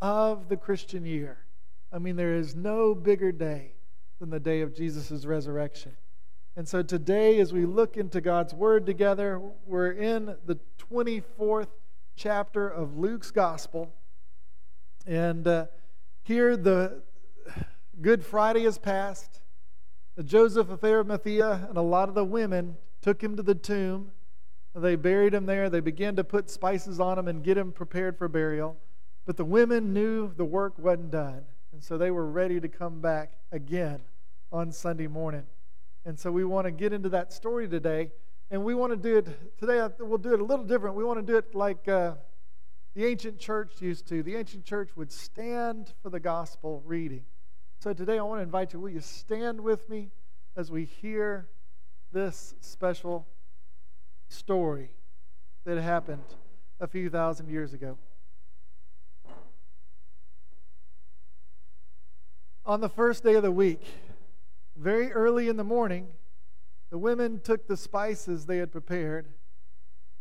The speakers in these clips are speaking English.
of the Christian year. I mean, there is no bigger day than the day of Jesus' resurrection. And so today, as we look into God's Word together, we're in the 24th chapter of Luke's Gospel. And uh, here, the Good Friday has passed. Joseph of Arimathea and a lot of the women took him to the tomb. They buried him there. They began to put spices on him and get him prepared for burial. But the women knew the work wasn't done. And so they were ready to come back again on Sunday morning. And so we want to get into that story today. And we want to do it today, we'll do it a little different. We want to do it like uh, the ancient church used to. The ancient church would stand for the gospel reading. So today I want to invite you, will you stand with me as we hear this special story that happened a few thousand years ago? On the first day of the week, very early in the morning, the women took the spices they had prepared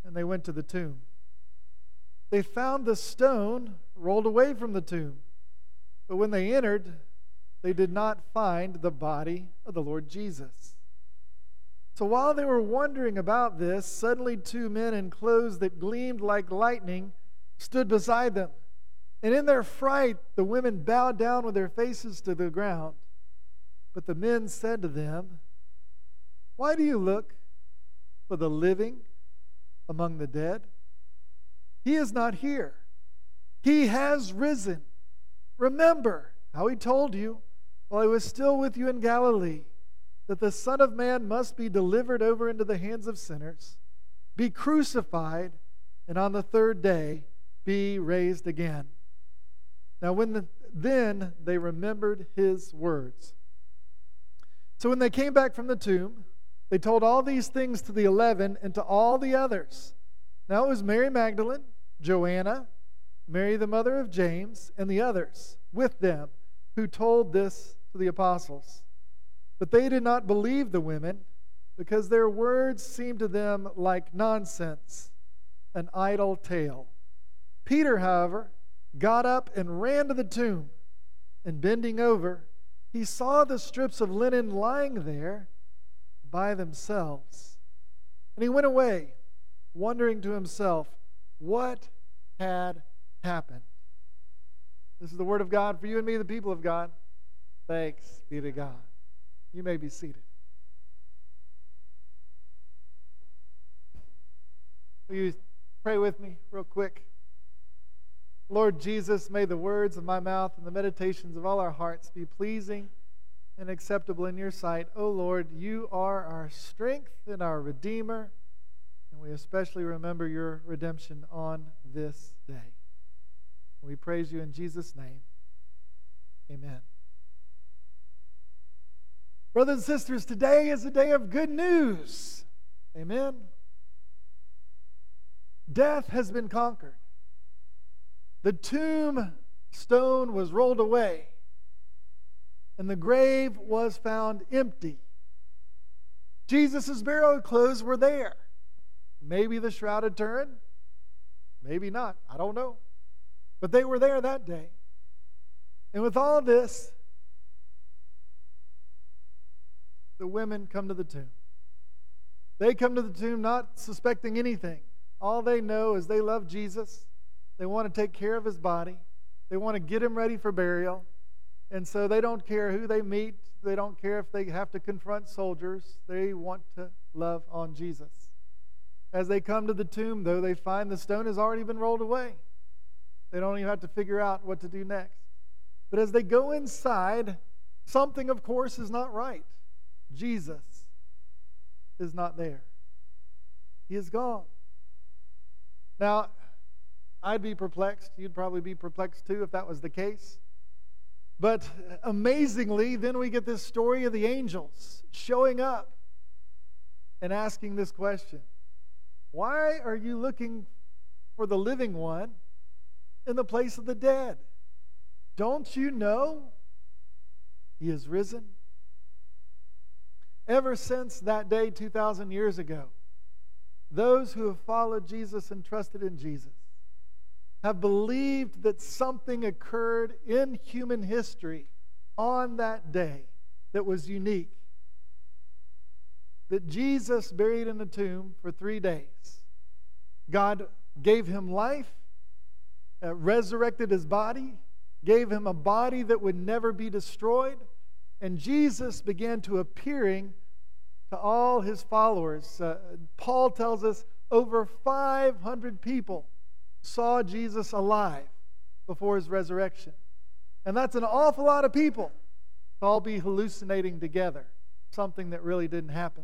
and they went to the tomb. They found the stone rolled away from the tomb, but when they entered, they did not find the body of the Lord Jesus. So while they were wondering about this, suddenly two men in clothes that gleamed like lightning stood beside them. And in their fright, the women bowed down with their faces to the ground. But the men said to them, Why do you look for the living among the dead? He is not here. He has risen. Remember how he told you while he was still with you in Galilee that the Son of Man must be delivered over into the hands of sinners, be crucified, and on the third day be raised again. Now, when the, then they remembered his words. So when they came back from the tomb, they told all these things to the eleven and to all the others. Now it was Mary Magdalene, Joanna, Mary the mother of James, and the others with them who told this to the apostles. But they did not believe the women because their words seemed to them like nonsense, an idle tale. Peter, however, got up and ran to the tomb. And bending over, he saw the strips of linen lying there by themselves. And he went away, wondering to himself what had happened. This is the word of God for you and me, the people of God. Thanks be to God. You may be seated. Will you pray with me, real quick? Lord Jesus, may the words of my mouth and the meditations of all our hearts be pleasing and acceptable in your sight. O oh Lord, you are our strength and our Redeemer, and we especially remember your redemption on this day. We praise you in Jesus' name. Amen. Brothers and sisters, today is a day of good news. Amen. Death has been conquered. The tomb stone was rolled away, and the grave was found empty. Jesus' burial clothes were there. Maybe the shroud had turned, maybe not. I don't know. But they were there that day. And with all this, the women come to the tomb. They come to the tomb not suspecting anything. All they know is they love Jesus. They want to take care of his body. They want to get him ready for burial. And so they don't care who they meet. They don't care if they have to confront soldiers. They want to love on Jesus. As they come to the tomb, though, they find the stone has already been rolled away. They don't even have to figure out what to do next. But as they go inside, something, of course, is not right. Jesus is not there, He is gone. Now, I'd be perplexed. You'd probably be perplexed too if that was the case. But amazingly, then we get this story of the angels showing up and asking this question Why are you looking for the living one in the place of the dead? Don't you know he is risen? Ever since that day 2,000 years ago, those who have followed Jesus and trusted in Jesus have believed that something occurred in human history on that day that was unique. That Jesus buried in a tomb for three days. God gave him life, uh, resurrected his body, gave him a body that would never be destroyed, and Jesus began to appearing to all his followers. Uh, Paul tells us over 500 people saw Jesus alive before his resurrection. And that's an awful lot of people to all be hallucinating together, something that really didn't happen.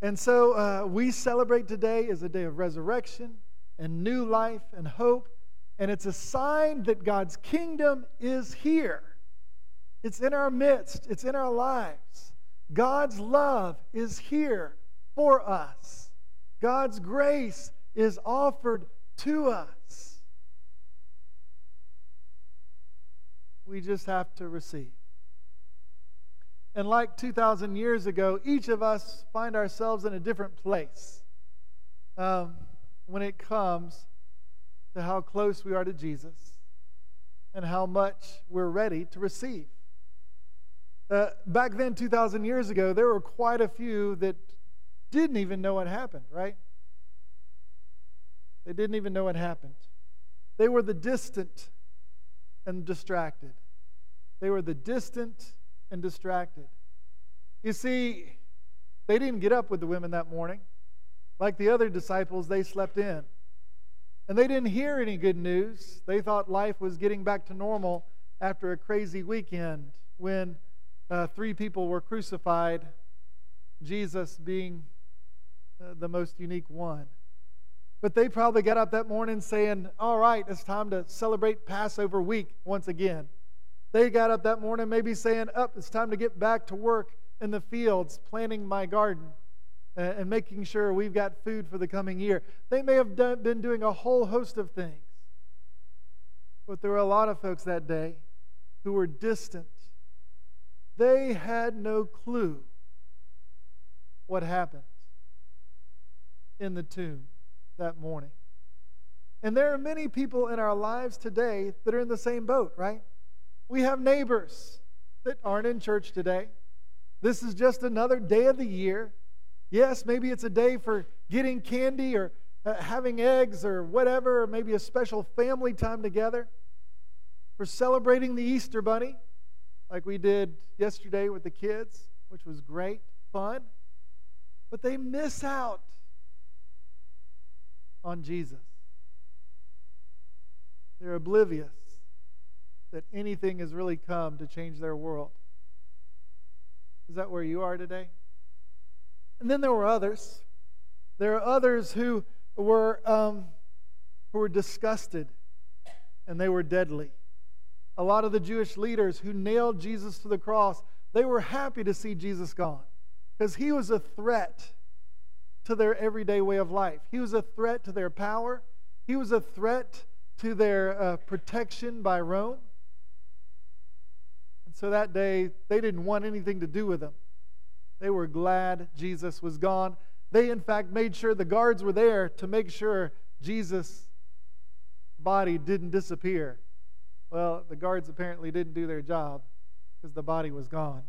And so uh, we celebrate today as a day of resurrection and new life and hope. And it's a sign that God's kingdom is here. It's in our midst, it's in our lives. God's love is here for us. God's grace is offered to us. We just have to receive. And like 2,000 years ago, each of us find ourselves in a different place um, when it comes to how close we are to Jesus and how much we're ready to receive. Uh, back then, 2,000 years ago, there were quite a few that didn't even know what happened, right? They didn't even know what happened. They were the distant and distracted. They were the distant and distracted. You see, they didn't get up with the women that morning. Like the other disciples, they slept in. And they didn't hear any good news. They thought life was getting back to normal after a crazy weekend when uh, three people were crucified, Jesus being uh, the most unique one. But they probably got up that morning saying, All right, it's time to celebrate Passover week once again. They got up that morning maybe saying, Up, it's time to get back to work in the fields, planting my garden and making sure we've got food for the coming year. They may have done, been doing a whole host of things. But there were a lot of folks that day who were distant they had no clue what happened in the tomb that morning. And there are many people in our lives today that are in the same boat, right? We have neighbors that aren't in church today. This is just another day of the year. Yes, maybe it's a day for getting candy or uh, having eggs or whatever, or maybe a special family time together, for celebrating the Easter Bunny like we did yesterday with the kids, which was great, fun. But they miss out on Jesus. They're oblivious that anything has really come to change their world. Is that where you are today? And then there were others. There are others who were um, who were disgusted, and they were deadly a lot of the Jewish leaders who nailed Jesus to the cross, they were happy to see Jesus gone because he was a threat to their everyday way of life. He was a threat to their power, he was a threat to their uh, protection by Rome. And so that day, they didn't want anything to do with him. They were glad Jesus was gone. They, in fact, made sure the guards were there to make sure Jesus' body didn't disappear well, the guards apparently didn't do their job because the body was gone.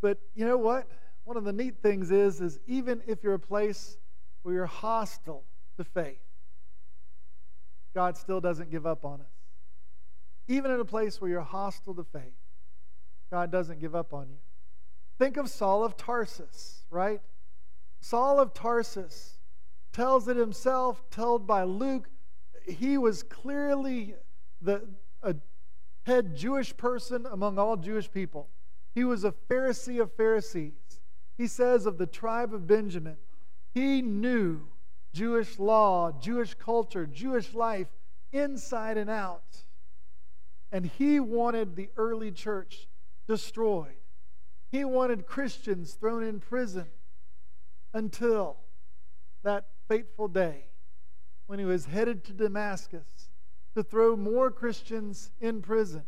But you know what? One of the neat things is, is even if you're a place where you're hostile to faith, God still doesn't give up on us. Even in a place where you're hostile to faith, God doesn't give up on you. Think of Saul of Tarsus, right? Saul of Tarsus tells it himself, told by Luke, he was clearly the a head Jewish person among all Jewish people. He was a Pharisee of Pharisees. He says of the tribe of Benjamin, he knew Jewish law, Jewish culture, Jewish life inside and out. And he wanted the early church destroyed. He wanted Christians thrown in prison until that fateful day when he was headed to Damascus to throw more Christians in prison.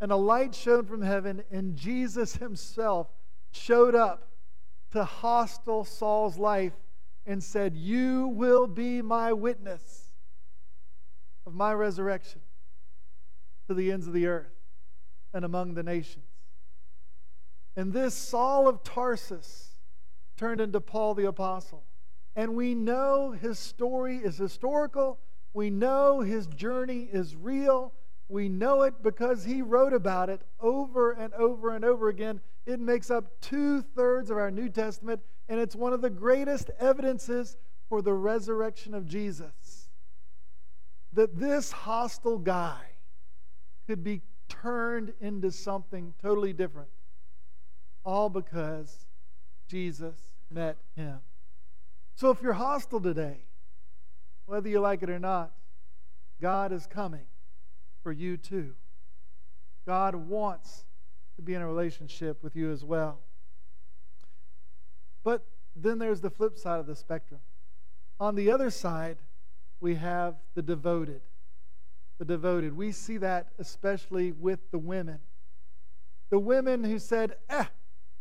And a light shone from heaven, and Jesus himself showed up to hostile Saul's life and said, You will be my witness of my resurrection to the ends of the earth and among the nations. And this Saul of Tarsus turned into Paul the Apostle. And we know his story is historical. We know his journey is real. We know it because he wrote about it over and over and over again. It makes up two thirds of our New Testament, and it's one of the greatest evidences for the resurrection of Jesus. That this hostile guy could be turned into something totally different, all because Jesus met him. So if you're hostile today, whether you like it or not, God is coming for you too. God wants to be in a relationship with you as well. But then there's the flip side of the spectrum. On the other side, we have the devoted. The devoted. We see that especially with the women. The women who said, eh,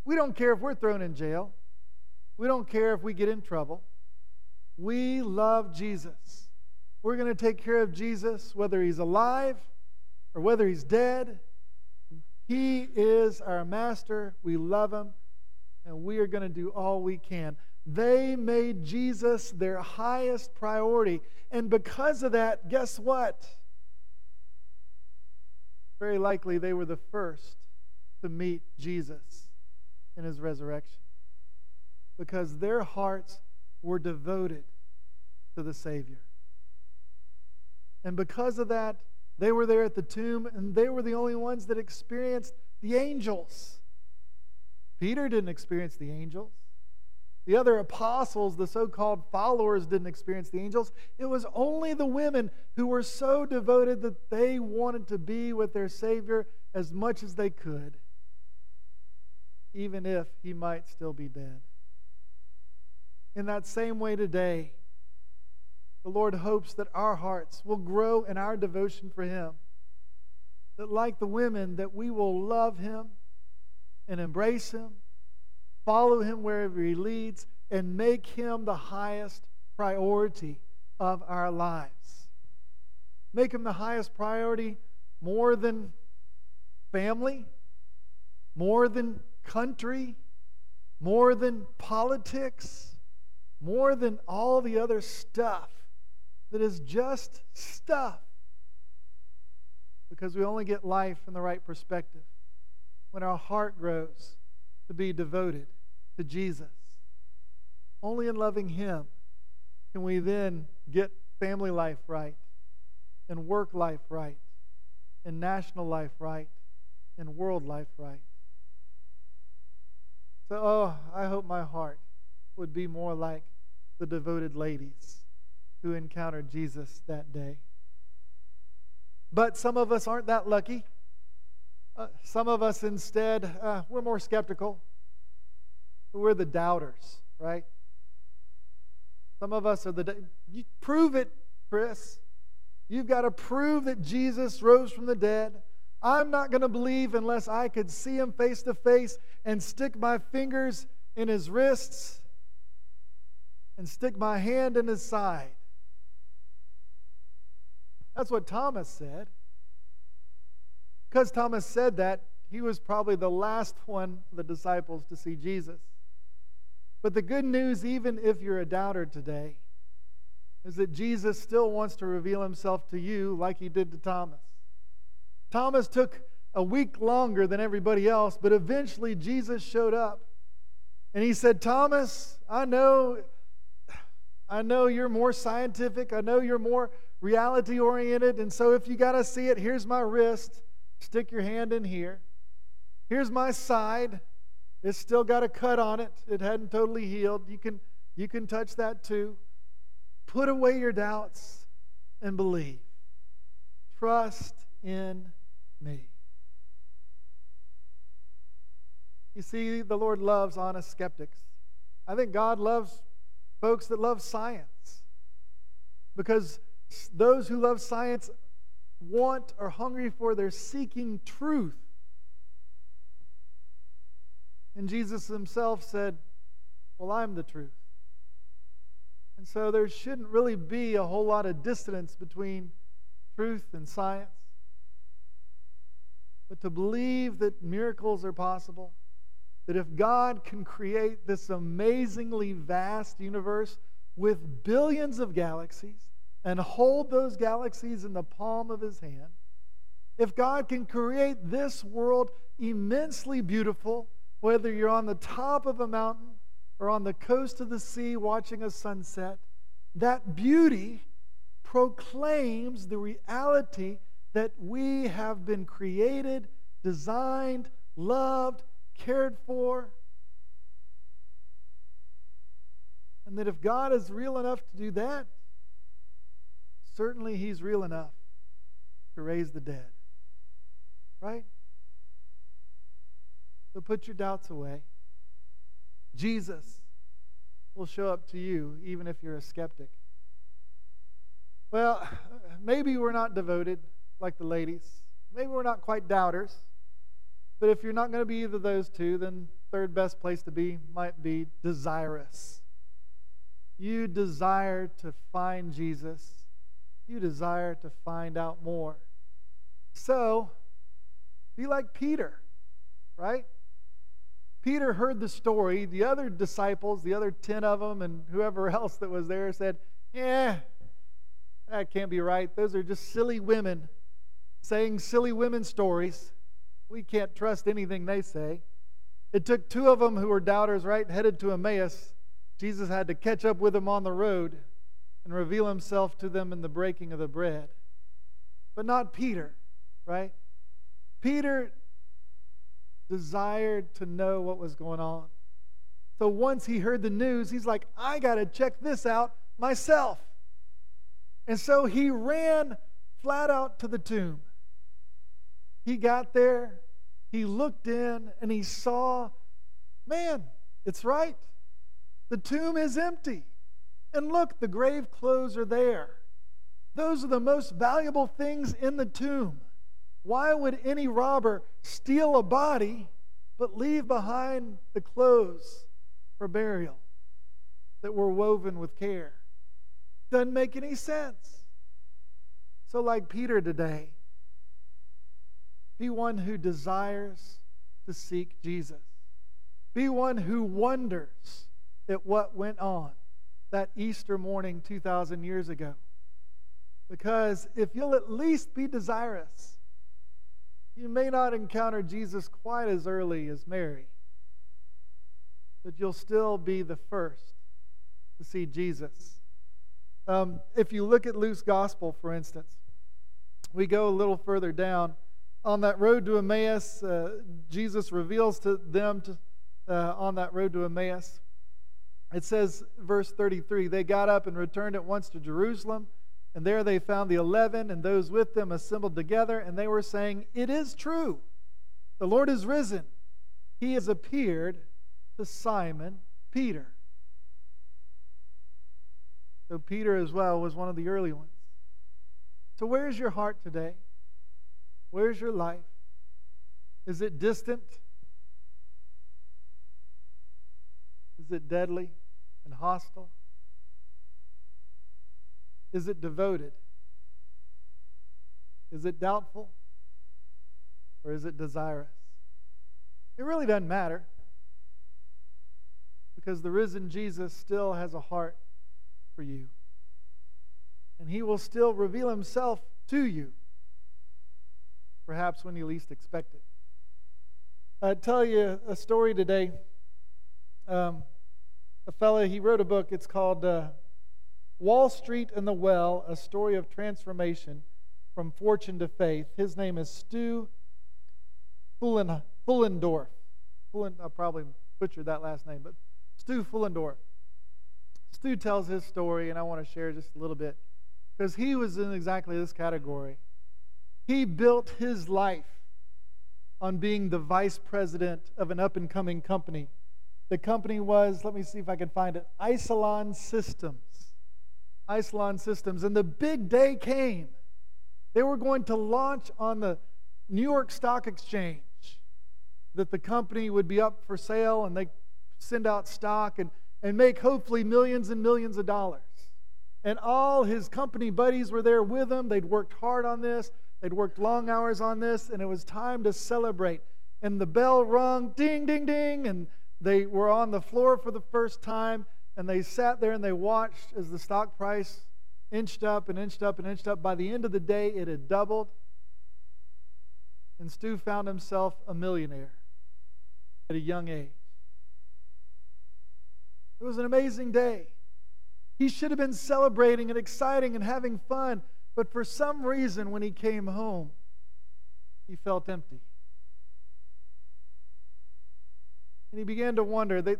we don't care if we're thrown in jail. We don't care if we get in trouble. We love Jesus. We're going to take care of Jesus whether he's alive or whether he's dead. He is our master. We love him, and we are going to do all we can. They made Jesus their highest priority. And because of that, guess what? Very likely they were the first to meet Jesus in his resurrection because their hearts were devoted to the Savior. And because of that, they were there at the tomb, and they were the only ones that experienced the angels. Peter didn't experience the angels. The other apostles, the so called followers, didn't experience the angels. It was only the women who were so devoted that they wanted to be with their Savior as much as they could, even if he might still be dead. In that same way today, the Lord hopes that our hearts will grow in our devotion for Him. That, like the women, that we will love Him and embrace Him, follow Him wherever He leads, and make Him the highest priority of our lives. Make Him the highest priority more than family, more than country, more than politics more than all the other stuff that is just stuff. Because we only get life in the right perspective when our heart grows to be devoted to Jesus. Only in loving Him can we then get family life right, and work life right, and national life right, and world life right. So, oh, I hope my heart would be more like the devoted ladies who encountered Jesus that day. But some of us aren't that lucky. Uh, some of us instead, uh, we're more skeptical. We're the doubters, right? Some of us are the. You prove it, Chris. You've got to prove that Jesus rose from the dead. I'm not going to believe unless I could see him face to face and stick my fingers in his wrists and stick my hand in his side. That's what Thomas said. Because Thomas said that, he was probably the last one of the disciples to see Jesus. But the good news, even if you're a doubter today, is that Jesus still wants to reveal himself to you like he did to Thomas. Thomas took a week longer than everybody else, but eventually Jesus showed up. And he said, Thomas, I know I know you're more scientific. I know you're more reality oriented. And so if you got to see it, here's my wrist. Stick your hand in here. Here's my side. It's still got a cut on it. It hadn't totally healed. You can you can touch that too. Put away your doubts and believe. Trust in me. You see, the Lord loves honest skeptics. I think God loves folks that love science. Because those who love science want or hungry for, they're seeking truth. And Jesus himself said, Well, I'm the truth. And so there shouldn't really be a whole lot of distance between truth and science. But to believe that miracles are possible, that if God can create this amazingly vast universe with billions of galaxies and hold those galaxies in the palm of his hand, if God can create this world immensely beautiful, whether you're on the top of a mountain or on the coast of the sea watching a sunset, that beauty proclaims the reality that we have been created, designed, loved, cared for. And that if God is real enough to do that, certainly He's real enough to raise the dead. Right? So put your doubts away. Jesus will show up to you even if you're a skeptic. Well, maybe we're not devoted like the ladies. Maybe we're not quite doubters. But if you're not going to be either of those two, then third best place to be might be desirous. You desire to find Jesus. You desire to find out more. So, be like Peter, right? Peter heard the story. The other disciples, the other 10 of them, and whoever else that was there said, Yeah, that can't be right. Those are just silly women saying silly women stories. We can't trust anything they say. It took two of them who were doubters, right, headed to Emmaus. Jesus had to catch up with them on the road and reveal himself to them in the breaking of the bread. But not Peter, right? Peter desired to know what was going on. So once he heard the news, he's like, I got to check this out myself. And so he ran flat out to the tomb. He got there, he looked in, and he saw, man, it's right. The tomb is empty. And look, the grave clothes are there. Those are the most valuable things in the tomb. Why would any robber steal a body but leave behind the clothes for burial that were woven with care? Doesn't make any sense. So, like Peter today, be one who desires to seek Jesus. Be one who wonders at what went on that Easter morning 2,000 years ago. Because if you'll at least be desirous, you may not encounter Jesus quite as early as Mary, but you'll still be the first to see Jesus. Um, if you look at Luke's gospel, for instance, we go a little further down on that road to Emmaus, uh, Jesus reveals to them to, uh, on that road to Emmaus. It says, verse 33 They got up and returned at once to Jerusalem, and there they found the eleven and those with them assembled together, and they were saying, It is true, the Lord is risen. He has appeared to Simon Peter. So, Peter as well was one of the early ones. So, where's your heart today? Where's your life? Is it distant? Is it deadly and hostile? Is it devoted? Is it doubtful? Or is it desirous? It really doesn't matter because the risen Jesus still has a heart for you. And he will still reveal himself to you perhaps when you least expect it. I'll tell you a story today. Um, a fellow, he wrote a book. It's called uh, Wall Street and the Well A Story of Transformation from Fortune to Faith. His name is Stu Fullendorf. Fullen, I probably butchered that last name, but Stu Fullendorf. Stu tells his story, and I want to share just a little bit because he was in exactly this category. He built his life on being the vice president of an up and coming company. The company was, let me see if I can find it, Isilon Systems. Isilon Systems. And the big day came. They were going to launch on the New York Stock Exchange, that the company would be up for sale and they send out stock and, and make hopefully millions and millions of dollars. And all his company buddies were there with him. They'd worked hard on this, they'd worked long hours on this, and it was time to celebrate. And the bell rung, ding, ding, ding, and they were on the floor for the first time, and they sat there and they watched as the stock price inched up and inched up and inched up. By the end of the day, it had doubled. And Stu found himself a millionaire at a young age. It was an amazing day. He should have been celebrating and exciting and having fun, but for some reason, when he came home, he felt empty. And he began to wonder. They,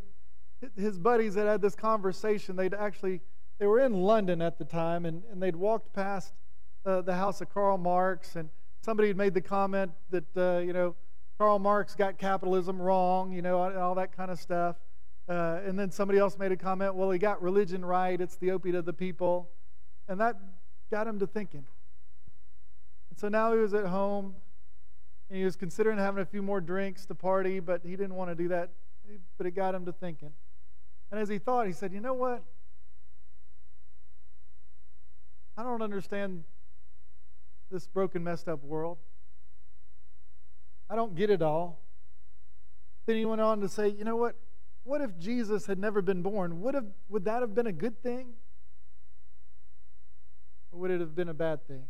his buddies had had this conversation. They'd actually, they were in London at the time, and, and they'd walked past uh, the house of Karl Marx, and somebody had made the comment that, uh, you know, Karl Marx got capitalism wrong, you know, all that kind of stuff. Uh, and then somebody else made a comment, well, he got religion right. It's the opiate of the people. And that got him to thinking. And so now he was at home and he was considering having a few more drinks to party, but he didn't want to do that. But it got him to thinking. And as he thought, he said, you know what? I don't understand this broken, messed up world. I don't get it all. Then he went on to say, you know what? What if Jesus had never been born? Would, have, would that have been a good thing? Or would it have been a bad thing?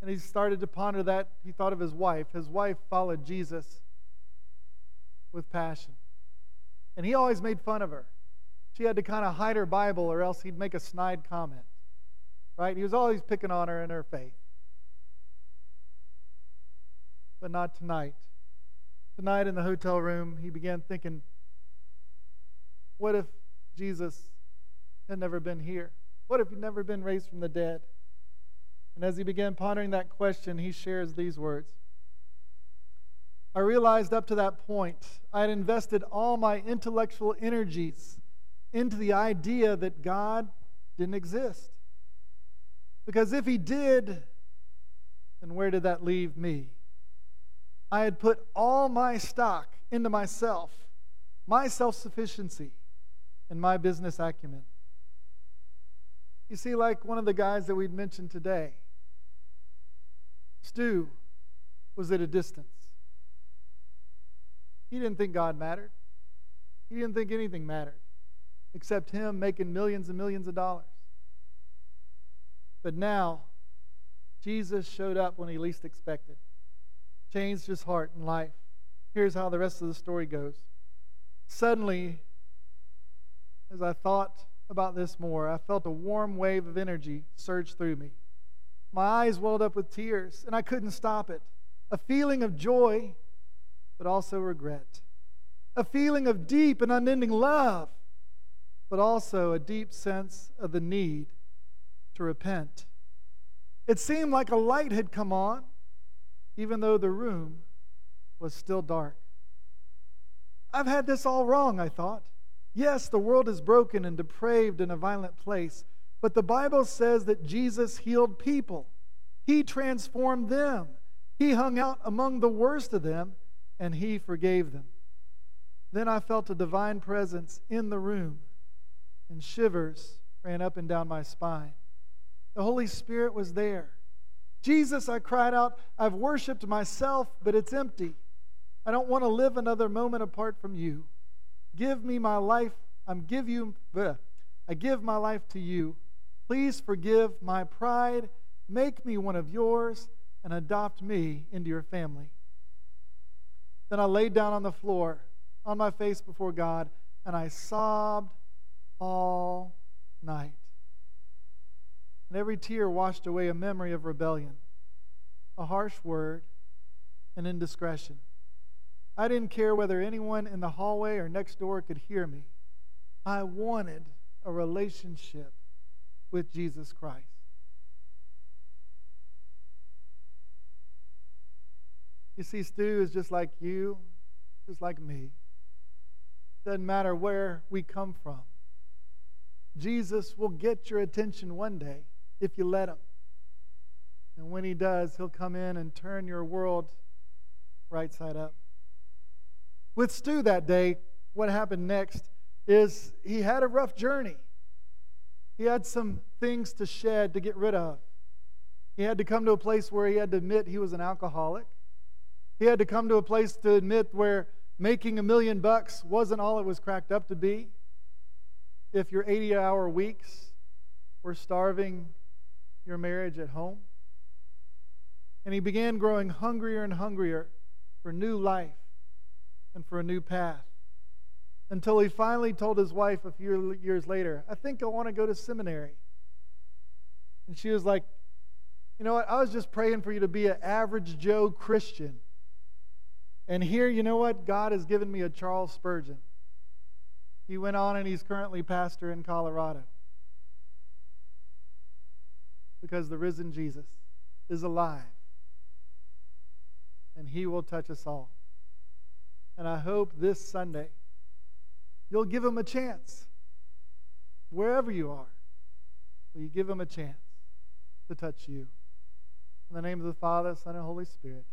And he started to ponder that. He thought of his wife. His wife followed Jesus with passion. And he always made fun of her. She had to kind of hide her Bible or else he'd make a snide comment. Right? He was always picking on her and her faith. But not tonight. Tonight in the hotel room, he began thinking, what if Jesus had never been here? What if he'd never been raised from the dead? And as he began pondering that question, he shares these words I realized up to that point I had invested all my intellectual energies into the idea that God didn't exist. Because if he did, then where did that leave me? I had put all my stock into myself, my self sufficiency and my business acumen. You see, like one of the guys that we'd mentioned today, Stu was at a distance. He didn't think God mattered. He didn't think anything mattered except him making millions and millions of dollars. But now, Jesus showed up when he least expected, changed his heart and life. Here's how the rest of the story goes. Suddenly, as I thought about this more, I felt a warm wave of energy surge through me. My eyes welled up with tears, and I couldn't stop it. A feeling of joy, but also regret. A feeling of deep and unending love, but also a deep sense of the need to repent. It seemed like a light had come on, even though the room was still dark. I've had this all wrong, I thought. Yes, the world is broken and depraved in a violent place, but the Bible says that Jesus healed people. He transformed them. He hung out among the worst of them, and He forgave them. Then I felt a divine presence in the room, and shivers ran up and down my spine. The Holy Spirit was there. Jesus, I cried out, I've worshiped myself, but it's empty. I don't want to live another moment apart from you. Give me my life. I'm give you bleh, I give my life to you. Please forgive my pride. Make me one of yours and adopt me into your family. Then I laid down on the floor on my face before God and I sobbed all night. And every tear washed away a memory of rebellion, a harsh word, an indiscretion. I didn't care whether anyone in the hallway or next door could hear me. I wanted a relationship with Jesus Christ. You see, Stu is just like you, just like me. Doesn't matter where we come from. Jesus will get your attention one day if you let him. And when he does, he'll come in and turn your world right side up. With Stu that day, what happened next is he had a rough journey. He had some things to shed, to get rid of. He had to come to a place where he had to admit he was an alcoholic. He had to come to a place to admit where making a million bucks wasn't all it was cracked up to be. If your 80 hour weeks were starving your marriage at home. And he began growing hungrier and hungrier for new life and for a new path until he finally told his wife a few years later, I think I want to go to seminary. And she was like, You know what? I was just praying for you to be an average Joe Christian. And here, you know what? God has given me a Charles Spurgeon. He went on and he's currently pastor in Colorado. Because the risen Jesus is alive. And he will touch us all. And I hope this Sunday you'll give him a chance. Wherever you are, will you give him a chance to touch you? In the name of the Father, Son, and Holy Spirit.